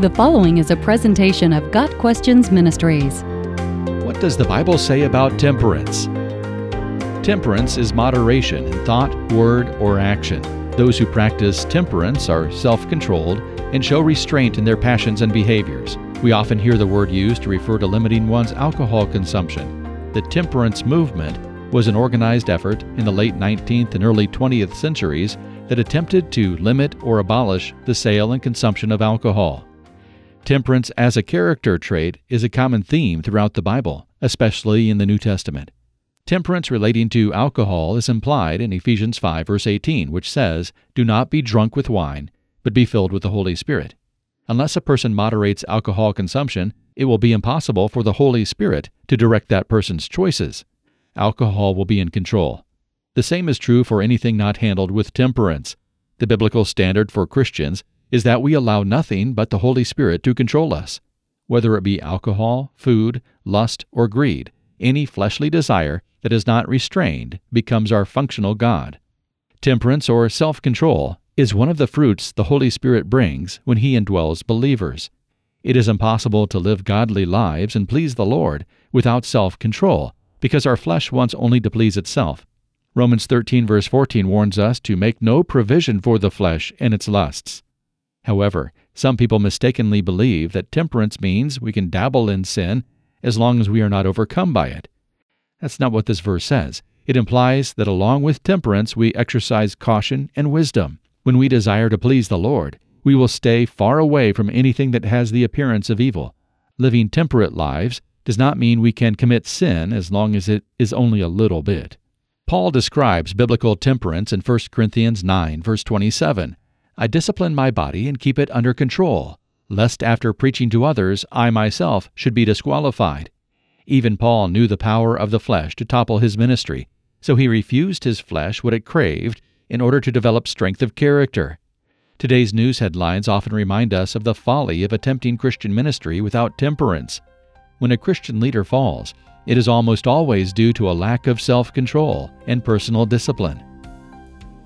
The following is a presentation of Got Questions Ministries. What does the Bible say about temperance? Temperance is moderation in thought, word, or action. Those who practice temperance are self controlled and show restraint in their passions and behaviors. We often hear the word used to refer to limiting one's alcohol consumption. The temperance movement was an organized effort in the late 19th and early 20th centuries that attempted to limit or abolish the sale and consumption of alcohol. Temperance as a character trait is a common theme throughout the Bible, especially in the New Testament. Temperance relating to alcohol is implied in Ephesians 5 verse 18, which says, "Do not be drunk with wine, but be filled with the Holy Spirit." Unless a person moderates alcohol consumption, it will be impossible for the Holy Spirit to direct that person's choices. Alcohol will be in control. The same is true for anything not handled with temperance. The biblical standard for Christians is that we allow nothing but the Holy Spirit to control us. Whether it be alcohol, food, lust, or greed, any fleshly desire that is not restrained becomes our functional God. Temperance or self control is one of the fruits the Holy Spirit brings when He indwells believers. It is impossible to live godly lives and please the Lord without self control, because our flesh wants only to please itself. Romans 13, verse 14 warns us to make no provision for the flesh and its lusts. However, some people mistakenly believe that temperance means we can dabble in sin as long as we are not overcome by it. That's not what this verse says. It implies that along with temperance, we exercise caution and wisdom. When we desire to please the Lord, we will stay far away from anything that has the appearance of evil. Living temperate lives does not mean we can commit sin as long as it is only a little bit. Paul describes biblical temperance in 1 Corinthians 9, verse 27. I discipline my body and keep it under control, lest after preaching to others I myself should be disqualified. Even Paul knew the power of the flesh to topple his ministry, so he refused his flesh what it craved in order to develop strength of character. Today's news headlines often remind us of the folly of attempting Christian ministry without temperance. When a Christian leader falls, it is almost always due to a lack of self control and personal discipline.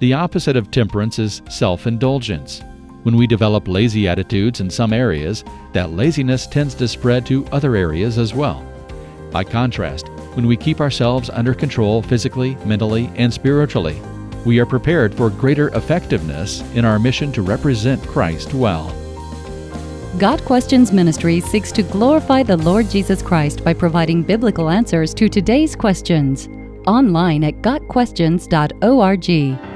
The opposite of temperance is self indulgence. When we develop lazy attitudes in some areas, that laziness tends to spread to other areas as well. By contrast, when we keep ourselves under control physically, mentally, and spiritually, we are prepared for greater effectiveness in our mission to represent Christ well. Got Questions Ministry seeks to glorify the Lord Jesus Christ by providing biblical answers to today's questions. Online at GotQuestions.org.